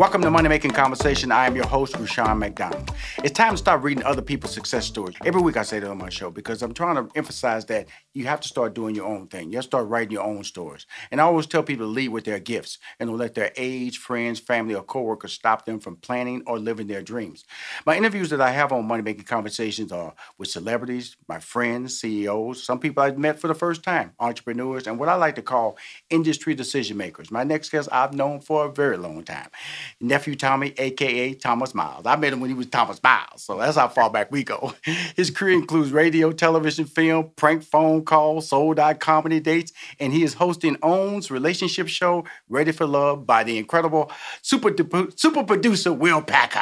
Welcome to Money Making Conversation. I am your host, Rushion McDonald. It's time to start reading other people's success stories. Every week I say that on my show because I'm trying to emphasize that you have to start doing your own thing. You have to start writing your own stories. And I always tell people to lead with their gifts and don't let their age, friends, family, or coworkers stop them from planning or living their dreams. My interviews that I have on Money Making Conversations are with celebrities, my friends, CEOs, some people I've met for the first time, entrepreneurs, and what I like to call industry decision makers. My next guest I've known for a very long time nephew Tommy, aka Thomas Miles. I met him when he was Thomas Miles, so that's how far back we go. His career includes radio, television, film, prank phone calls, sold out comedy dates, and he is hosting OWN's relationship show, Ready for Love, by the incredible super, super producer Will Packer.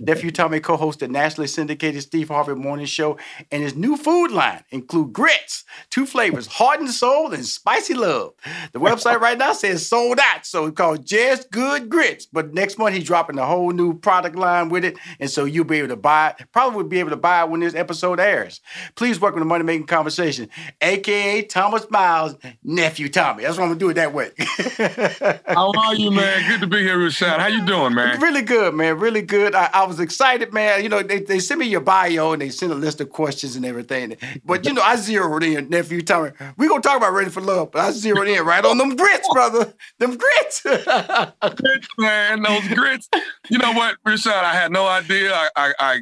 Nephew Tommy co-hosts the nationally syndicated Steve Harvey Morning Show, and his new food line include grits, two flavors, Heart and Soul and Spicy Love. The website right now says sold out, so it's called Just Good Grits, but next month he's dropping a whole new product line with it, and so you'll be able to buy it. Probably will be able to buy it when this episode airs. Please welcome to Money Making Conversation, aka Thomas Miles' nephew Tommy. That's what I'm gonna do it that way. How are you, man? Good to be here, Rashad. How you doing, man? Really good, man. Really good. I, I was excited, man. You know, they, they sent me your bio and they sent a list of questions and everything. But you know, I zeroed in, nephew Tommy. We gonna talk about Ready for Love, but I zeroed in right on them grits, brother. Them grits. grits, man. No, those grits. You know what, Rashad? I had no idea. I, I,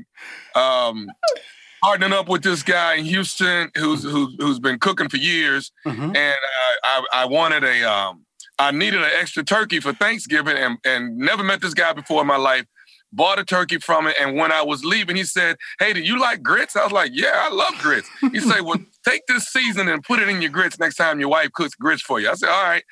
I um, partnering up with this guy in Houston who's who's, who's been cooking for years, mm-hmm. and uh, I, I wanted a um, I needed an extra turkey for Thanksgiving, and and never met this guy before in my life. Bought a turkey from it, and when I was leaving, he said, "Hey, do you like grits?" I was like, "Yeah, I love grits." He said, "Well, take this season and put it in your grits next time your wife cooks grits for you." I said, "All right."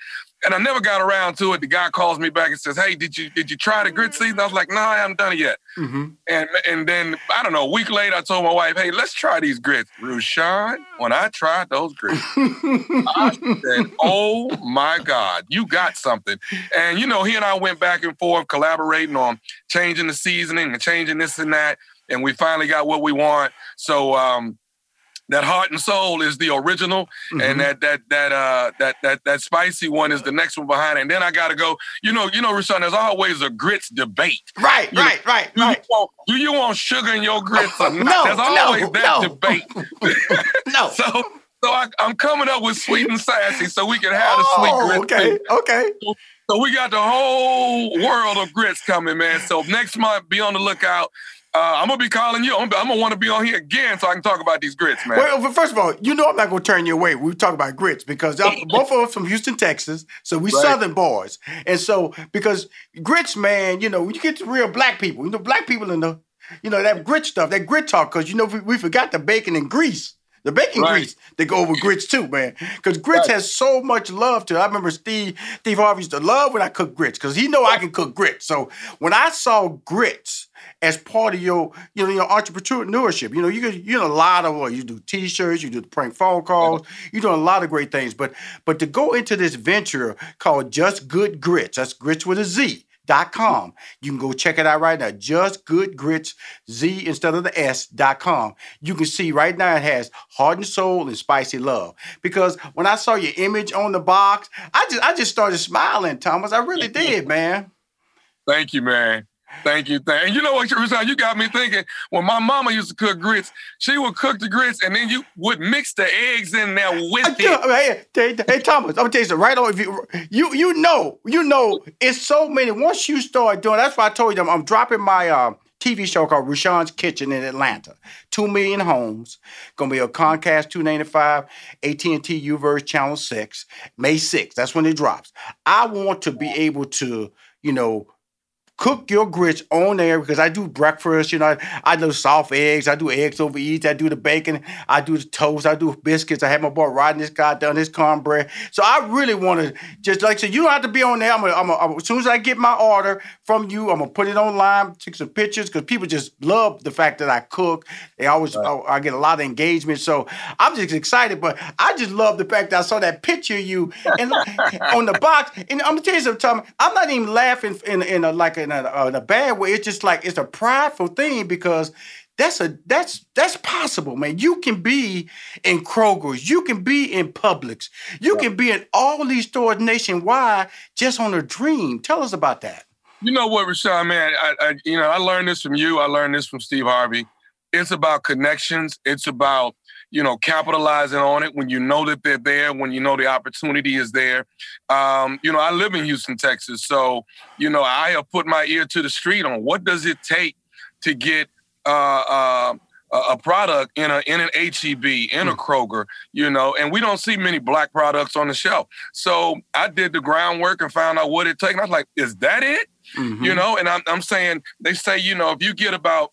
And I never got around to it. The guy calls me back and says, "Hey, did you did you try the grit season?" I was like, "No, I haven't done it yet." Mm-hmm. And and then I don't know. A week later, I told my wife, "Hey, let's try these grits." Rushion, when I tried those grits, I said, "Oh my God, you got something!" And you know, he and I went back and forth, collaborating on changing the seasoning and changing this and that, and we finally got what we want. So. um that heart and soul is the original, mm-hmm. and that that that uh that that that spicy one is the next one behind it. And then I gotta go. You know, you know, Rushion. There's always a grits debate. Right, you right, know, right, do right. You want, do you want sugar in your grits or not? No, there's always no, that no. debate. no. so. So I, am coming up with sweet and sassy, so we can have the sweet oh, grits. Okay, okay. So, so we got the whole world of grits coming, man. So next month, be on the lookout. Uh, I'm gonna be calling you. I'm, I'm gonna want to be on here again so I can talk about these grits, man. Well, first of all, you know I'm not gonna turn you away. We talk about grits because both of us from Houston, Texas, so we right. Southern boys, and so because grits, man, you know, when you get to real black people. You know, black people in the, you know, that grit stuff, that grit talk, because you know we, we, forgot the bacon and grease. The bacon right. grease, they go over grits too, man. Because grits right. has so much love to it. I remember Steve Steve Harvey used to love when I cook grits because he know I can cook grits. So when I saw grits, as part of your, you know, your entrepreneurship. You know, you you know a lot of what you do t-shirts, you do prank phone calls, you're doing a lot of great things. But but to go into this venture called Just Good Grits, that's grits with a Z. Dot com. You can go check it out right now. Just Good Grits, Z instead of the S dot com. You can see right now it has heart and soul and spicy love. Because when I saw your image on the box, I just I just started smiling, Thomas. I really did, man. Thank you, man. Thank you. Thank and you know what, Rizal, you got me thinking. When my mama used to cook grits, she would cook the grits and then you would mix the eggs in there with it. Hey, hey, hey, Thomas, I'm gonna tell you something right on. If you you you know, you know, it's so many. Once you start doing, that's why I told you I'm, I'm dropping my uh, TV show called Rushion's Kitchen in Atlanta. Two million homes. Gonna be a Comcast 295, AT&T UVerse Channel 6, May 6th. That's when it drops. I want to be able to, you know, cook your grits on there because I do breakfast. You know, I, I do soft eggs. I do eggs over eats. I do the bacon. I do the toast. I do biscuits. I have my boy riding this guy down his cornbread. So I really want to just like said, you don't have to be on there. I'm gonna, I'm gonna, as soon as I get my order from you, I'm gonna put it online, take some pictures because people just love the fact that I cook. They always right. I, I, get a lot of engagement. So I'm just excited. But I just love the fact that I saw that picture of you and on the box. And I'm gonna tell you something. I'm not even laughing in in a, like in a, uh, in a bad way. It's just like it's a prideful thing because that's a that's that's possible, man. You can be in Kroger's, you can be in Publix, you yeah. can be in all these stores nationwide just on a dream. Tell us about that. You know what, Rushion, man? I, I you know I learned this from you. I learned this from Steve Harvey. It's about connections. It's about you know, capitalizing on it when you know that they're there, when you know the opportunity is there. Um, you know, I live in Houston, Texas, so you know, I have put my ear to the street on what does it take to get uh, uh, a product in a in an HEB, in a hmm. Kroger, you know, and we don't see many black products on the shelf. So I did the groundwork and found out what it takes. And I was like, is that it? Mm-hmm. You know, and I'm, I'm saying they say, you know, if you get about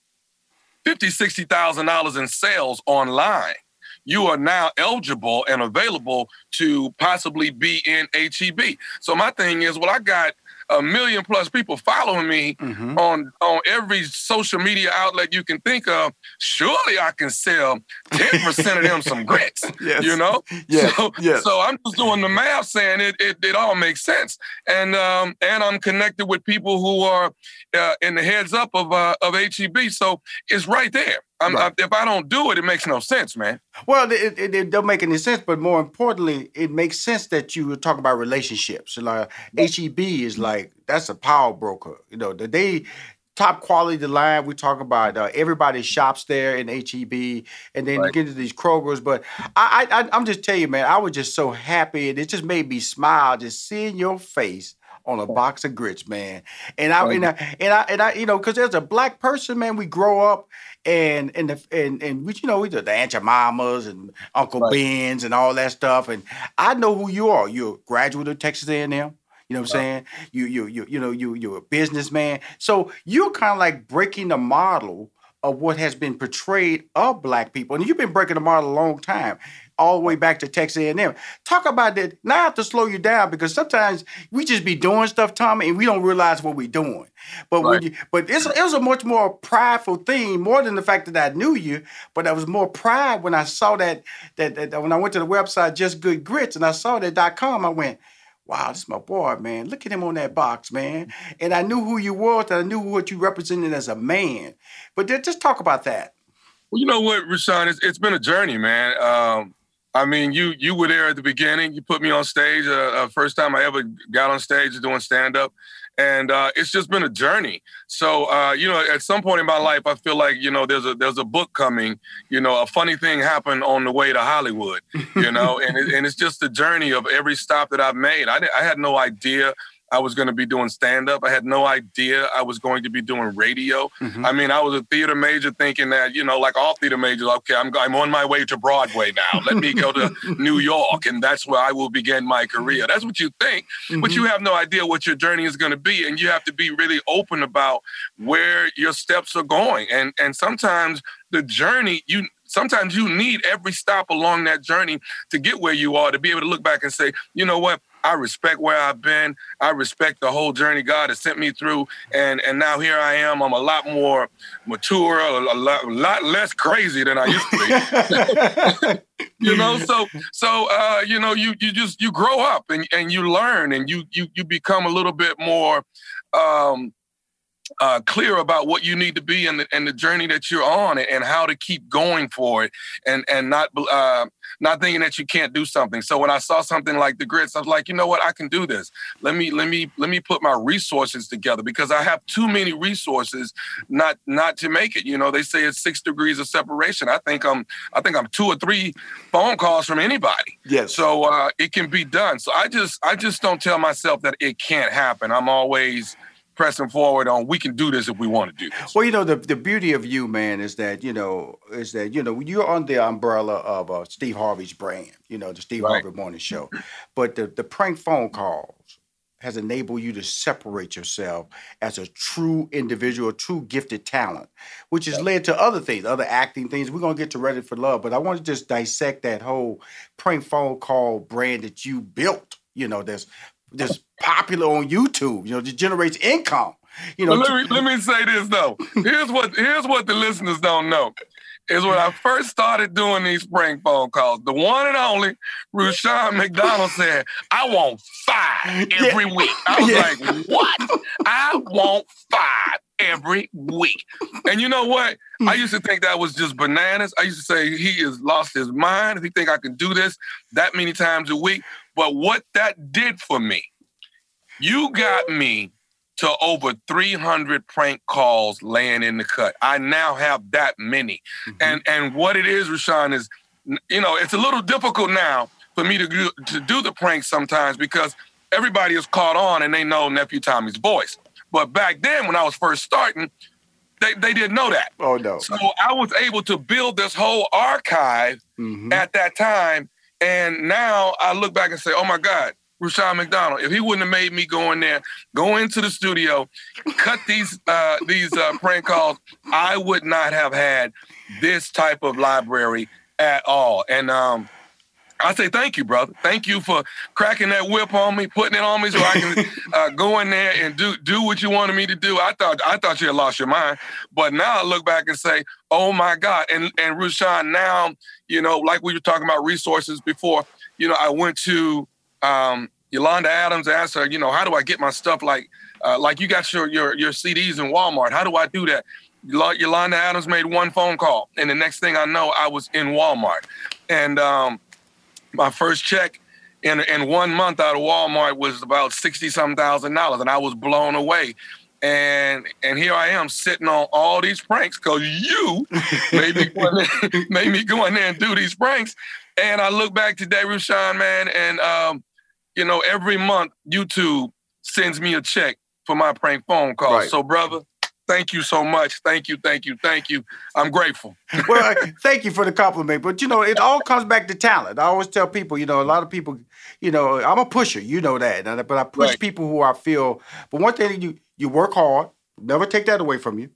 fifty, sixty thousand dollars in sales online, you are now eligible and available to possibly be in HEB. So my thing is, well, I got a million plus people following me mm-hmm. on on every social media outlet you can think of, surely I can sell 10% of them some grits. Yes. You know? Yes. So, yes. so I'm just doing the math saying it it, it all makes sense. And um and I'm connected with people who are uh, in the heads up of uh, of HEB. So it's right there. Right. I, if I don't do it, it makes no sense, man. Well, it, it, it, don't make any sense, but more importantly, it makes sense that you talk about relationships. Like HEB is like that's a power broker. You know, the they top quality the line. We talk about uh, everybody shops there in HEB, and then right. you get into these Krogers. But I, I, I'm just telling you, man, I was just so happy, and it just made me smile just seeing your face on a box of grits, man. And I, and I, and I, and I, you know, because as a black person, man, we grow up and and the and and we, you know, we do the Aunt Mamas and Uncle right. Ben's and all that stuff. And I know who you are. You're a graduate of Texas A&M. You know what I'm saying? You you you you know you you're a businessman. So you're kind of like breaking the model of what has been portrayed of black people, and you've been breaking the model a long time all the way back to Texas A&M. Talk about that. Now I have to slow you down because sometimes we just be doing stuff, Tommy, and we don't realize what we're doing. But right. when you, but it's, it was a much more prideful thing, more than the fact that I knew you. But I was more pride when I saw that, that that when I went to the website Just Good Grits and I saw that .com. I went. Wow, this is my boy, man. Look at him on that box, man. And I knew who you was, and I knew what you represented as a man. But just talk about that. Well, you know what, Rushion, it's, it's been a journey, man. Um, I mean, you you were there at the beginning. You put me on stage. Uh, uh, first time I ever got on stage doing stand up, and uh, it's just been a journey. So uh, you know, at some point in my life, I feel like you know there's a there's a book coming. You know, a funny thing happened on the way to Hollywood. You know, and it, and it's just the journey of every stop that I've made. I I had no idea I was going to be doing stand up. I had no idea I was going to be doing radio. Mm-hmm. I mean, I was a theater major thinking that, you know, like all theater majors, okay, I'm, I'm on my way to Broadway now. Let me go to New York, and that's where I will begin my career. That's what you think, mm-hmm. but you have no idea what your journey is going to be. And you have to be really open about where your steps are going. And, and sometimes the journey, you sometimes you need every stop along that journey to get where you are to be able to look back and say, you know what, I respect where I've been. I respect the whole journey God has sent me through, and and now here I am. I'm a lot more mature, a, lot, a lot, less crazy than I used to be. you know, so so uh, you know, you you just you grow up and and you learn and you you you become a little bit more. Um, uh, clear about what you need to be and the, and the journey that you're on and how to keep going for it and and not uh, not thinking that you can't do something. So when I saw something like the grits, I was like, you know what, I can do this. Let me let me let me put my resources together because I have too many resources not not to make it. You know, they say it's six degrees of separation. I think I'm I think I'm two or three phone calls from anybody. Yes. So uh, it can be done. So I just I just don't tell myself that it can't happen. I'm always pressing forward on we can do this if we want to do this. Well, you know, the, the beauty of you, man, is that, you know, is that, you know, you're on the umbrella of uh, Steve Harvey's brand, you know, the Steve right. Harvey Morning Show. But the, the prank phone calls has enabled you to separate yourself as a true individual, true gifted talent, which has led to other things, other acting things. We're gonna get to Ready for Love, but I want to just dissect that whole prank phone call brand that you built. You know, that's that's popular on YouTube. You know, that generates income. You know, let me let me say this though. Here's what here's what the listeners don't know is when I first started doing these prank phone calls. The one and only Rushion McDonald said, I want five every yeah. week. I was yeah. like, what? I want five every week. And you know what? I hmm. used to think that was just bananas. I used to say he has lost his mind if he think I can do this that many times a week. But what that did for me, you got me to over 300 prank calls laying in the cut. I now have that many. Mm-hmm. And and what it is, Rushion, is you know, it's a little difficult now for me to do, to do the pranks sometimes because everybody is caught on and they know nephew Tommy's voice. But back then when I was first starting, they, they didn't know that. Oh no. So I was able to build this whole archive mm-hmm. at that time. And now I look back and say, oh my God, Rushion McDonald. If he wouldn't have made me go in there, go into the studio, cut these uh, these uh, prank calls, I would not have had this type of library at all. And um, I say thank you, brother. Thank you for cracking that whip on me, putting it on me, so I can uh, go in there and do do what you wanted me to do. I thought I thought you had lost your mind, but now I look back and say, oh my God. And and Rushion, now you know, like we were talking about resources before. You know, I went to um, Yolanda Adams asked her, you know, how do I get my stuff like uh, like you got your, your your CDs in Walmart? How do I do that? Yolanda Adams made one phone call, and the next thing I know, I was in Walmart, and um, my first check in in one month out of Walmart was about sixty some thousand dollars, and I was blown away. And and here I am sitting on all these pranks because you made me go in there, made me go in there and do these pranks. And I look back today, Rushion, man, and um, you know, every month YouTube sends me a check for my prank phone call. Right. So, brother, thank you so much. Thank you, thank you, thank you. I'm grateful. well, thank you for the compliment. But you know, it all comes back to talent. I always tell people, you know, a lot of people, you know, I'm a pusher, you know that, but I push right. people who I feel. But one thing you you work hard. Never take that away from you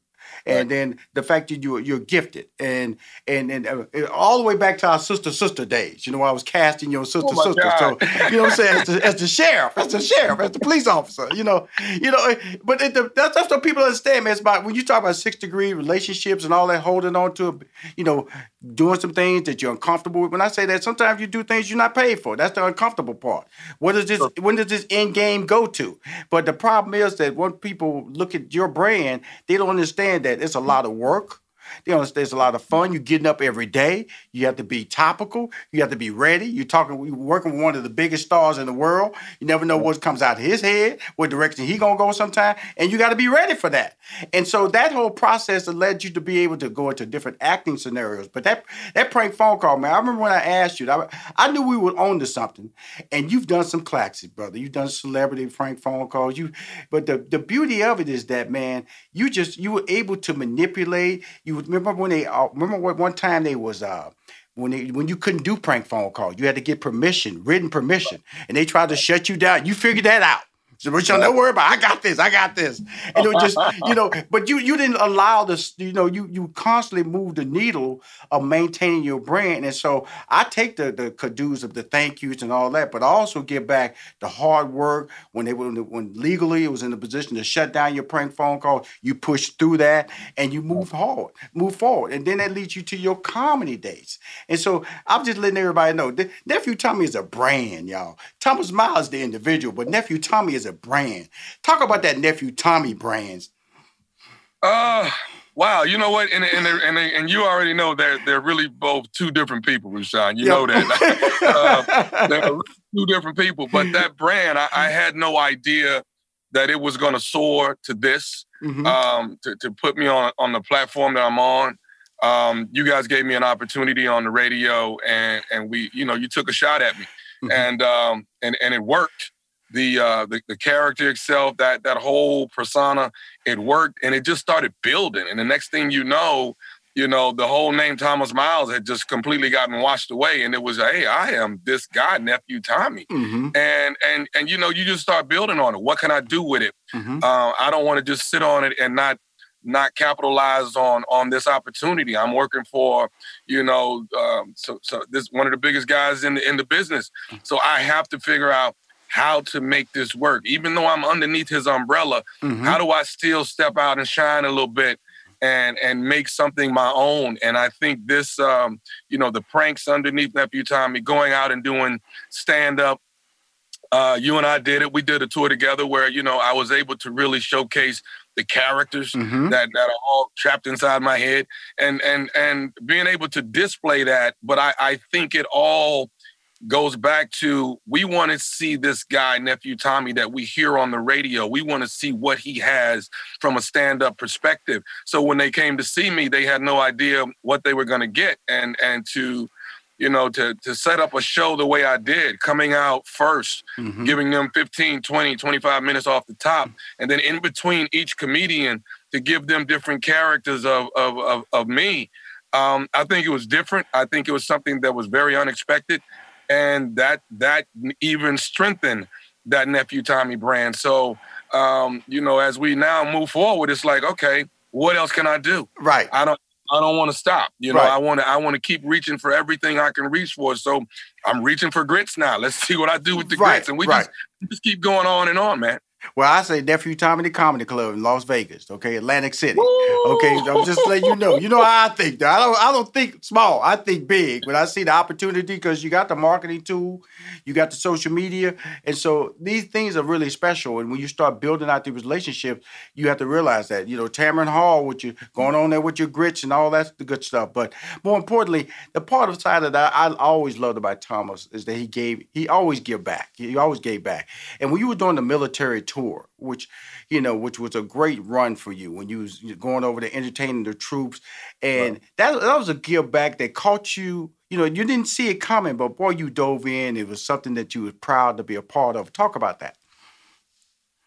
and right. then the fact that you you're gifted, and and and uh, all the way back to our sister sister days. You know, I was casting your sister oh sister. So you know what I'm saying? As the, as the, sheriff, as the sheriff, as the police officer. You know, you know. But it, the, that's, that's what people understand, man. It's about when you talk about six degree relationships and all that, holding on to, you know, doing some things that you're uncomfortable with. When I say that, sometimes you do things you're not paid for. That's the uncomfortable part. What does this? When does this end game go to? But the problem is that when people look at your brand, they don't understand that it's a lot of work you know, there's a lot of fun. You're getting up every day. You have to be topical. You have to be ready. You're talking, you're working with one of the biggest stars in the world. You never know what comes out of his head, what direction he gonna go sometime, and you got to be ready for that. And so that whole process led you to be able to go into different acting scenarios. But that that prank phone call, man, I remember when I asked you, I, I knew we were on to something, and you've done some classics, brother. You've done celebrity prank phone calls. You, but the the beauty of it is that man, you just you were able to manipulate. You remember when they uh, remember what one time they was uh when they, when you couldn't do prank phone calls, you had to get permission, written permission, and they tried to shut you down. You figured that out. So don't worry about. It. I got this. I got this. And it was just, you know, but you you didn't allow this. You know, you you constantly move the needle of maintaining your brand. And so I take the the kudos of the thank yous and all that, but I also give back the hard work when they were when legally it was in the position to shut down your prank phone call. You push through that and you move forward, move forward, and then that leads you to your comedy dates. And so I'm just letting everybody know. Nephew Tommy is a brand, y'all. Thomas Miles the individual, but Nephew Tommy is a brand. Talk about that nephew Tommy brands. Uh wow, you know what? And and and, and you already know that they're, they're really both two different people, Rushion. You yep. know that. uh, they're two different people. But that brand, I, I had no idea that it was going to soar to this, mm-hmm. um, to, to put me on on the platform that I'm on. Um, you guys gave me an opportunity on the radio, and and we, you know, you took a shot at me, mm-hmm. and um, and and it worked the, uh, the the character itself, that that whole persona, it worked, and it just started building. And the next thing you know, you know, the whole name Thomas Miles had just completely gotten washed away, and it was, hey, I am this guy, nephew Tommy, Mm-hmm. and and and you know, you just start building on it. What can I do with it? Mm-hmm. Uh, I don't want to just sit on it and not not capitalize on on this opportunity. I'm working for, you know, um, so so this one of the biggest guys in the in the business. So I have to figure out how to make this work. Even though I'm underneath his umbrella, Mm-hmm. how do I still step out and shine a little bit and and make something my own? And I think this, um, you know, the pranks underneath nephew Tommy, going out and doing stand up. Uh, you and I did it. We did a tour together where you know I was able to really showcase the characters Mm-hmm. that that are all trapped inside my head, and and and being able to display that. But I I think it all goes back to we want to see this guy nephew Tommy that we hear on the radio. We want to see what he has from a stand-up perspective. So when they came to see me, they had no idea what they were going to get and and to you know to to set up a show the way I did, coming out 1st Mm-hmm. giving them 15, 20, 25 minutes off the top and then in between each comedian to give them different characters of of of, of me. Um, I think it was different. I think it was something that was very unexpected and that that even strengthened that nephew Tommy brand. So um, you know, as we now move forward, it's like, okay, what else can I do? Right. I don't I don't want to stop. You know, Right. I want to I want to keep reaching for everything I can reach for. So I'm reaching for grits now. Let's see what I do with the Right, grits, and we right. just we just keep going on and on, man. Well, I say Nephew Tommy the Comedy Club in Las Vegas, okay, Atlantic City. Okay, I'm just letting you know. You know how I think. though. I don't. I don't think small. I think big. When I see the opportunity, because you got the marketing tool, you got the social media, and so these things are really special. And when you start building out these relationships, you have to realize that. You know, Tamron Hall, with you going on there with your grits and all that's the good stuff. But more importantly, the part of side that I always loved about Thomas is that he gave. He always give back. He always gave back. And when you were doing the military tour, which you know, which was a great run for you when you was going over to entertaining the troops, and that that was a give back that caught you. You know, you didn't see it coming, but boy, you dove in. It was something that you was proud to be a part of. Talk about that.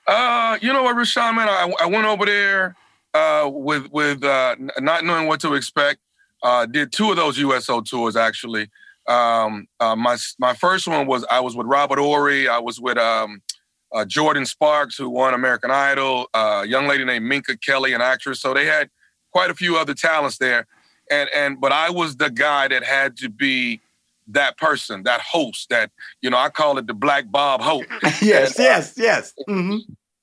Uh, you know what, Rushion, man, I, I went over there uh, with with uh, not knowing what to expect. Uh, did two of those USO tours actually. Um, uh, my my first one was I was with Robert Irvine. I was with um, uh, Jordin Sparks, who won American Idol. Uh, a young lady named Minka Kelly, an actress. So they had quite a few other talents there. And and but I was the guy that had to be that person, that host, that you know I call it the Black Bob Hope. yes, yes, yes. hmm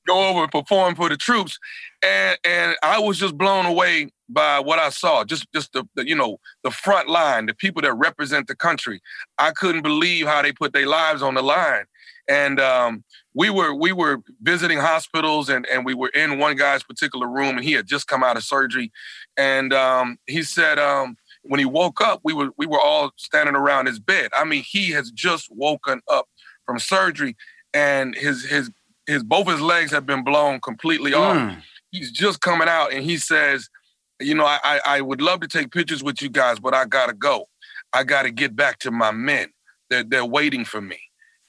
go over and perform for the troops, and and I was just blown away by what I saw. Just just the, the you know the front line, the people that represent the country. I couldn't believe how they put their lives on the line, and um, we were we were visiting hospitals, and and we were in one guy's particular room, and he had just come out of surgery, and um, he said. Um, when he woke up, we were we were all standing around his bed. I mean, he has just woken up from surgery, and his his his both his legs have been blown completely off. Mm. He's just coming out, and he says, "You know, I I, I would love to take pictures with you guys, but I gotta go. I gotta get back to my men. They're they're waiting for me."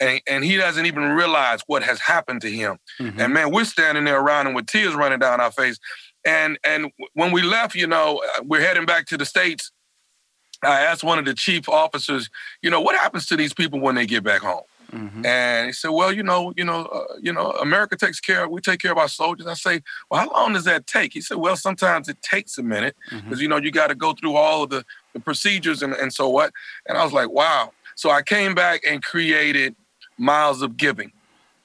And, and he doesn't even realize what has happened to him. Mhm. And man, we're standing there around him with tears running down our face. And and when we left, you know, we're heading back to the states. I asked one of the chief officers, you know, what happens to these people when they get back home? Mhm. And he said, "Well, you know, you know, uh, you know, America takes care. We take care of our soldiers." I say, "Well, how long does that take?" He said, "Well, sometimes it takes a minute because you know you got to go through all of the, the procedures and, and so what." And I was like, "Wow!" So I came back and created Miles of Giving,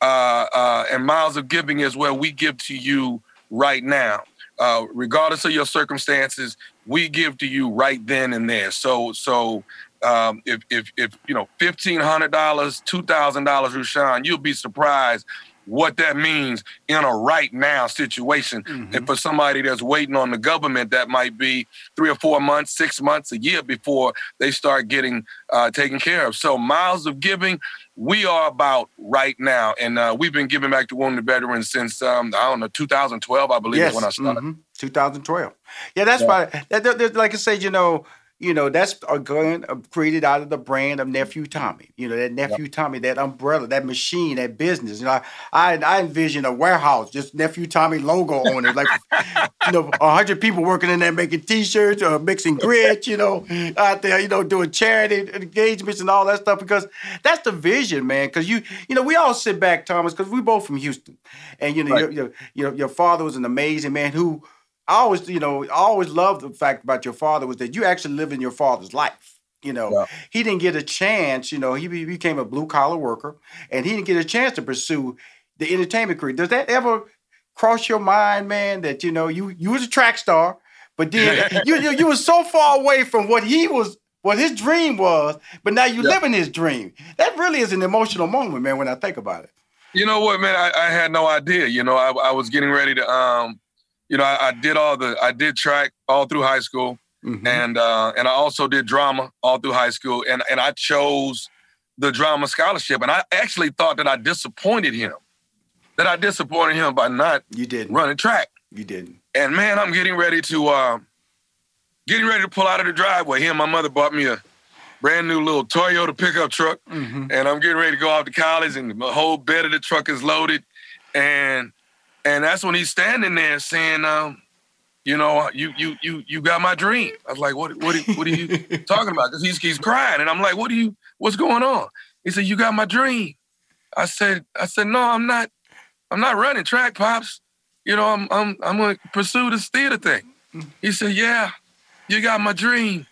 uh, uh, and Miles of Giving is where we give to you right now, uh, regardless of your circumstances. We give to you right then and there. So, so um, if if if you know fifteen hundred dollars, two thousand dollars, Rushion, you'll be surprised what that means in a right now situation. And for somebody that's waiting on the government, that might be three or four months, six months, a year before they start getting uh, taken care of. So miles of giving, we are about right now, and uh, we've been giving back to wounded veterans since um, I don't know 2012, I believe, yes, is when I started. mhm, 2012. Yeah, that's why. That, that- that- like I said, you know, you know, that's uh, going uh, created out of the brand of Nephew Tommy. You know, that Nephew yep. Tommy, that umbrella, that machine, that business. You know, I I envision a warehouse, just Nephew Tommy logo on it, like you know, hundred people working in there making T-shirts or mixing grits. You know, out there, you know, doing charity engagements and all that stuff because that's the vision, man. Because you you know, we all sit back, Thomas, because we both from Houston, and you know, right. your, your, your your father was an amazing man who I always, you know, I always loved the fact about your father was that you actually lived in your father's life. You know, yeah. he didn't get a chance. You know, he became a blue collar worker, and he didn't get a chance to pursue the entertainment career. Does that ever cross your mind, man? That you know, you you was a track star, but then you, you you were so far away from what he was, what his dream was, but now you yeah. living his dream. That really is an emotional moment, man. When I think about it. You know what, man? I, I had no idea. You know, I, I was getting ready to um you know, I, I, did all the I did track all through high school, mm-hmm. and uh, and I also did drama all through high school, and and I chose the drama scholarship, and I actually thought that I disappointed him, that I disappointed him by not you did running track. You didn't. And man, I'm getting ready to uh, getting ready to pull out of the driveway. He and my mother bought me a brand new little Toyota pickup truck, mm-hmm. and I'm getting ready to go off to college, and the whole bed of the truck is loaded, and and that's when he's standing there saying, um, you know, you you you you got my dream. I was like, what what what are you talking about? Because he's he's crying, and I'm like, what are you? What's going on? He said, you got my dream. I said, I said, no, I'm not. I'm not running track, pops. You know, I'm I'm I'm gonna pursue this theater thing. He said, yeah, you got my dream.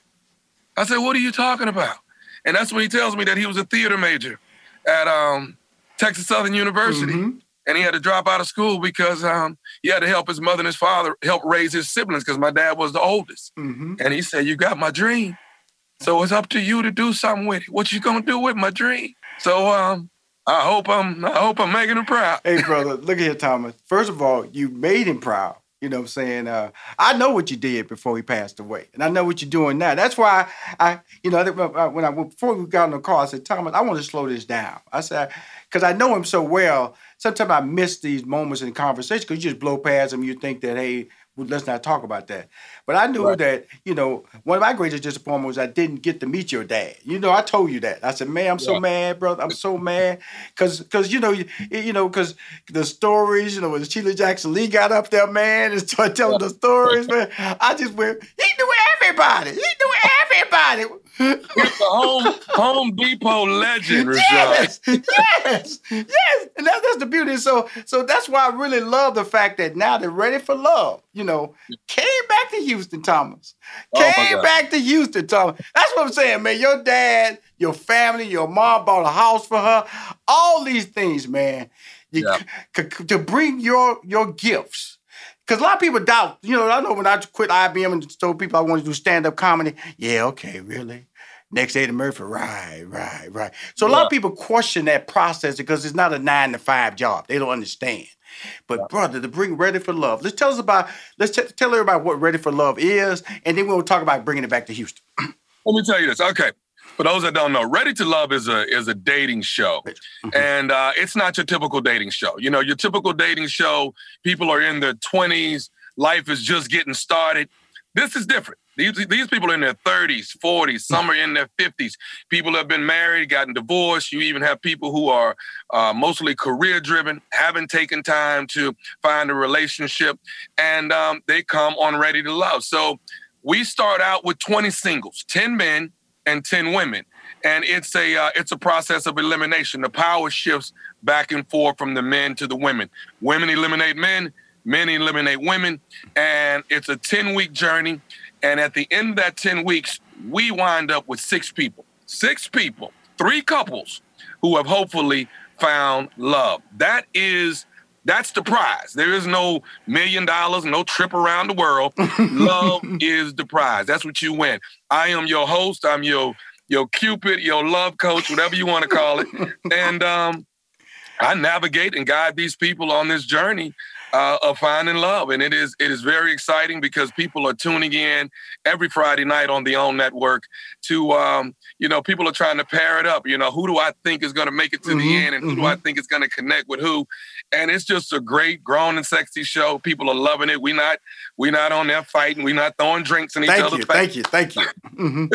I said, what are you talking about? And that's when he tells me that he was a theater major at um, Texas Southern University. Mm-hmm and he had to drop out of school because um, he had to help his mother and his father help raise his siblings because my dad was the oldest. Mm-hmm. And he said, "You got my dream, so it's up to you to do something with it. What you gonna do with my dream?" So um, I hope I'm I hope I'm making him proud. hey, brother, look at here, Thomas. First of all, you made him proud. You know what I'm saying? Uh, I know what you did before he passed away, and I know what you're doing now. That's why I, you know, uh, when I before we got in the car, I said, Thomas, I want to slow this down. I said, because I know him so well sometimes I miss these moments in conversation because you just blow past them. You think that, hey, let's not talk about that. But I knew right. that, you know, one of my greatest disappointments was I didn't get to meet your dad. You know, I told you that. I said, man, I'm yeah. so mad, brother. I'm so mad. Because, cause, you know, you, you know, because the stories, you know, when Sheila Jackson Lee got up there, man, and started telling the stories, man, I just went, he knew everybody. He knew everybody. It's the home Home Depot legend, Rashad. Yes, yes, yes. And that, that's the beauty. So, so that's why I really love the fact that now they're ready for love. You know, came back to Houston, Thomas. Oh, came oh back to Houston, Thomas. That's what I'm saying, man. Your dad, your family, your mom bought a house for her. All these things, man. You, yeah. c- c- to bring your your gifts because a lot of people doubt, you know, I know when I quit IBM and told people I wanted to do stand up comedy, yeah, okay, really? Next day to Murphy, right, right, right. So a yeah. lot of people question that process because it's not a nine to five job. They don't understand. But yeah. brother, to bring Ready for Love, let's tell us about, let's t- tell everybody what Ready for Love is, and then we'll talk about bringing it back to Houston. Let me tell you this. Okay. For those that don't know, Ready to Love is a is a dating show, mm-hmm. and uh, it's not your typical dating show. You know, your typical dating show, people are in their twenties, life is just getting started. This is different. These, these people are in their 30s, 40s, some are in their 50s. People have been married, gotten divorced. You even have people who are uh, mostly career driven, haven't taken time to find a relationship, and um, they come on ready to love. So we start out with 20 singles, 10 men, and 10 women. And it's a uh, it's a process of elimination. The power shifts back and forth from the men to the women. Women eliminate men, men eliminate women, and it's a 10 week journey. And at the end of that 10 weeks, we wind up with six people, six people, three couples who have hopefully found love. That is that's the prize. There is no million dollars, no trip around the world. Love is the prize. That's what you win. I am your host. I'm your your cupid, your love coach, whatever you want to call it. And um, I navigate and guide these people on this journey uh, of finding love, and it is it is very exciting because people are tuning in every Friday night on the OWN Network to um, you know people are trying to pair it up. You know, who do I think is going to make it to mm-hmm, the end, and who mm-hmm. do I think is going to connect with who? And it's just a great, grown and sexy show. People are loving it. We not we not on there fighting. We not throwing drinks in each thank other's you, Thank you, thank you, mm-hmm.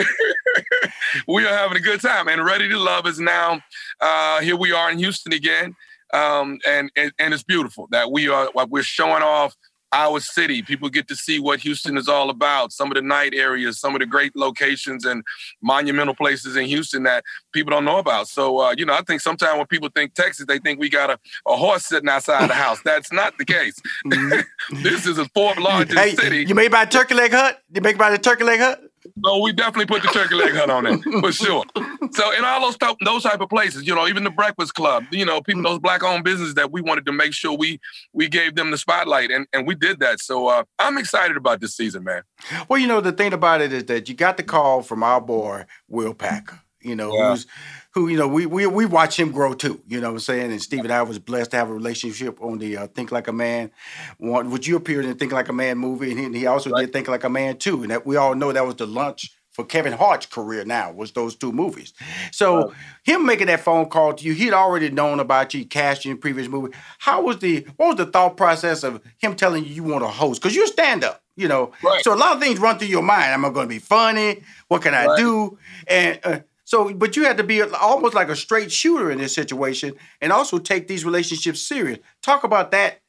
we are having a good time, and Ready to Love is now uh, here. We are in Houston again um, and, and and it's beautiful that we are we're showing off our city. People get to see what Houston is all about. Some of the night areas, some of the great locations and monumental places in Houston that people don't know about. So, uh, you know, I think sometimes when people think Texas, they think we got a, a horse sitting outside the house. That's not the case. Mm-hmm. this is a fourth largest hey, city. You made by a turkey leg hut? You make by the turkey leg hut? No, we definitely put the turkey leg hut on it for sure. So in all those type, those type of places, you know, even the Breakfast Club, you know, people those black owned businesses that we wanted to make sure we we gave them the spotlight, and and we did that. So uh, I'm excited about this season, man. Well, you know, the thing about it is that you got the call from our boy Will Packer. You know, yeah. who's who you know we we we watch him grow too. You know what I'm saying? And Stephen I was blessed to have a relationship on the uh, Think Like a Man. One, would you appeared in Think Like a Man movie, and he, he also right. did Think Like a Man too. And that we all know that was the lunch for Kevin Hart's career now was those two movies. So right. him making that phone call to you, he'd already known about you, cast you in previous movie. How was the what was the thought process of him telling you you want to host? Because you're stand up, you know. Right. So a lot of things run through your mind. Am I going to be funny? What can I right. do? And uh, so, but you had to be almost like a straight shooter in this situation, and also take these relationships serious. Talk about that.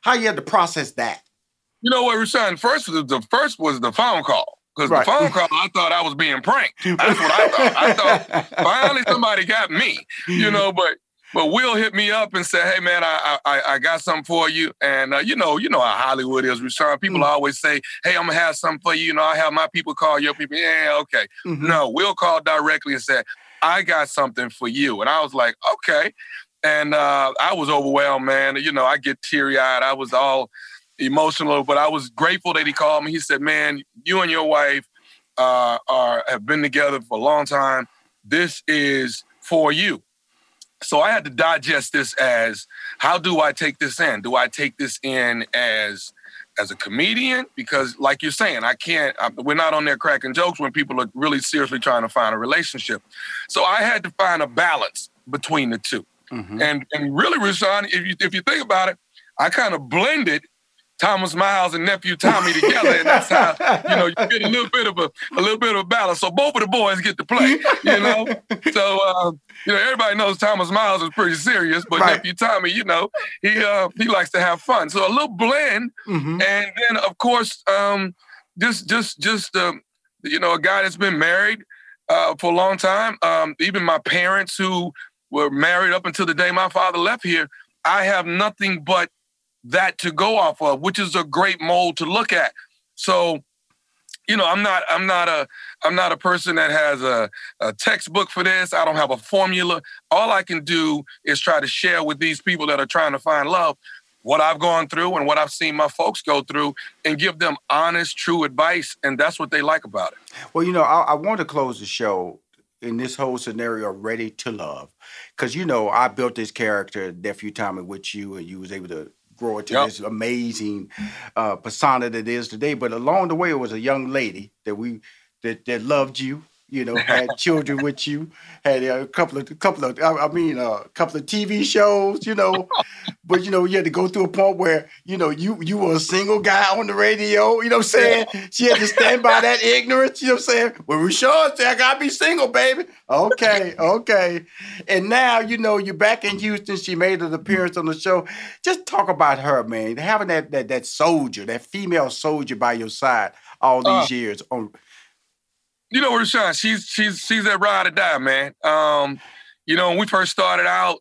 How you had to process that. You know what, Rushion? First, the first was the phone call. Because right. the phone call, I thought I was being pranked. That's what I thought. I thought finally somebody got me, you know. But but Will hit me up and said, "Hey man, I I, I got something for you." And uh, you know, you know how Hollywood is, Rushion. People mm-hmm. always say, "Hey, I'm gonna have something for you." You know, I have my people call your people. Yeah, okay. Mm-hmm. No, Will called directly and said, "I got something for you," and I was like, "Okay." And uh, I was overwhelmed, man. You know, I get teary eyed. I was all emotional, but I was grateful that he called me. He said, "Man, you and your wife uh, are have been together for a long time. This is for you." So I had to digest this as how do I take this in? Do I take this in as as a comedian? Because like you're saying, I can't. I, we're not on there cracking jokes when people are really seriously trying to find a relationship. So I had to find a balance between the 2 mm-hmm. And and really, Rushion, if you if you think about it, I kind of blended Thomas Miles and nephew Tommy together, and that's how you know you get a little bit of a, a little bit of a balance. So both of the boys get to play, you know. so uh, you know everybody knows Thomas Miles is pretty serious, but right. nephew Tommy, you know, he uh, he likes to have fun. So a little blend, mm-hmm. and then of course, um, just just just um, you know, a guy that's been married uh, for a long time. Um, even my parents who were married up until the day my father left here, I have nothing but that to go off of, which is a great mold to look at. So, you know, I'm not I'm not a I'm not a person that has a, a textbook for this. I don't have a formula. All I can do is try to share with these people that are trying to find love what I've gone through and what I've seen my folks go through and give them honest, true advice. And that's what they like about it. Well, you know, I, I want to close the show in this whole scenario, ready to love. Because, you know, I built this character, Nephew Tommy, with you, and you was able to grow it to yep. this amazing uh, persona that is today. But along the way, it was a young lady that we that that loved you you know, had children with you, had a couple of, couple of, I, mean, a couple of TV shows, you know, but you know, you had to go through a point where, you know, you you were a single guy on the radio, you know what I'm saying? She had to stand by that ignorance, you know what I'm saying? Well, Rushion said, I gotta be single, baby. Okay, okay. And now, you know, you're back in Houston. She made an appearance on the show. Just talk about her, man. Having that that that soldier, that female soldier by your side all these uh, years on you know, Rushion, she's she's she's that ride or die, man. Um, you know, when we first started out,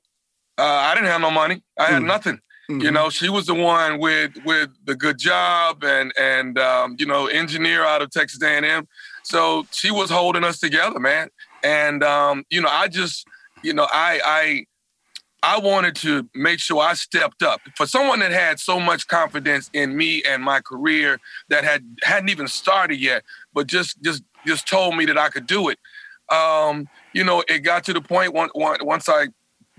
uh, I didn't have no money. I had mm. nothing. Mm-hmm. You know, she was the one with with the good job and and um, you know, engineer out of Texas A&M. So she was holding us together, man. And um, you know, I just, you know, I I I wanted to make sure I stepped up for someone that had so much confidence in me and my career that had hadn't even started yet, but just just just told me that I could do it. Um, you know, it got to the point once once I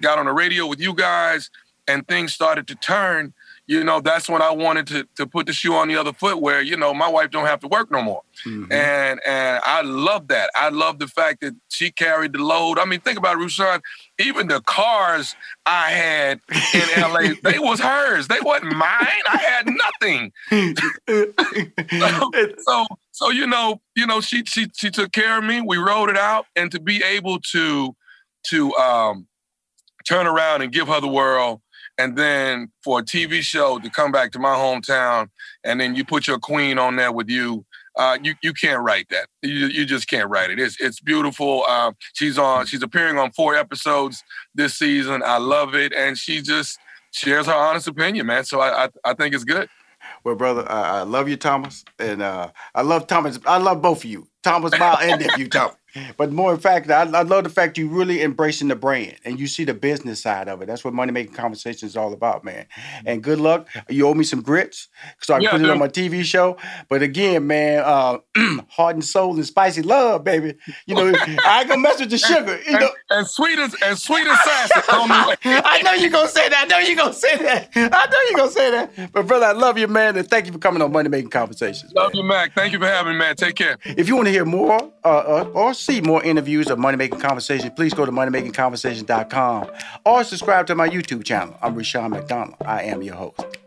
got on the radio with you guys and things started to turn. you know, that's when I wanted to to put the shoe on the other foot where, you know, my wife don't have to work no more. Mm-hmm. And and I love that. I love the fact that she carried the load. I mean, think about it. Even the cars I had in LA, they was hers. They wasn't mine. I had nothing. so, so, so you know, you know, she she she took care of me. We rode it out, and to be able to to um turn around and give her the world and then for a TV show to come back to my hometown, and then you put your queen on there with you, uh, you you can't write that. You, you just can't write it. It's it's beautiful. Uh, she's on. She's appearing on four episodes this season. I love it, and she just shares her honest opinion, man. So I I, I think it's good. Well, brother, I, love you, Thomas, and uh, I love Thomas. I love both of you, Thomas Mile and nephew Thomas. But more in fact, I, I, love the fact you're really embracing the brand and you see the business side of it. That's what money making conversation is all about, man. And good luck. You owe me some grits, because I yeah, put it on my TV show. But again, man, uh, heart and soul and spicy love, baby. You know, I ain't gonna mess with the sugar. You and, know, and sweet as and sweet as sassy. I know you're gonna say that. I know you're gonna say that. I know you're gonna say that. But brother, I love you, man, and thank you for coming on Money Making Conversations. Love man. you, Mac. Thank you for having me, man. Take care. If you want to hear more uh, uh, or see more interviews of Money Making Conversation, please go to moneymakingconversation.com or subscribe to my YouTube channel. I'm Rushion McDonald. I am your host.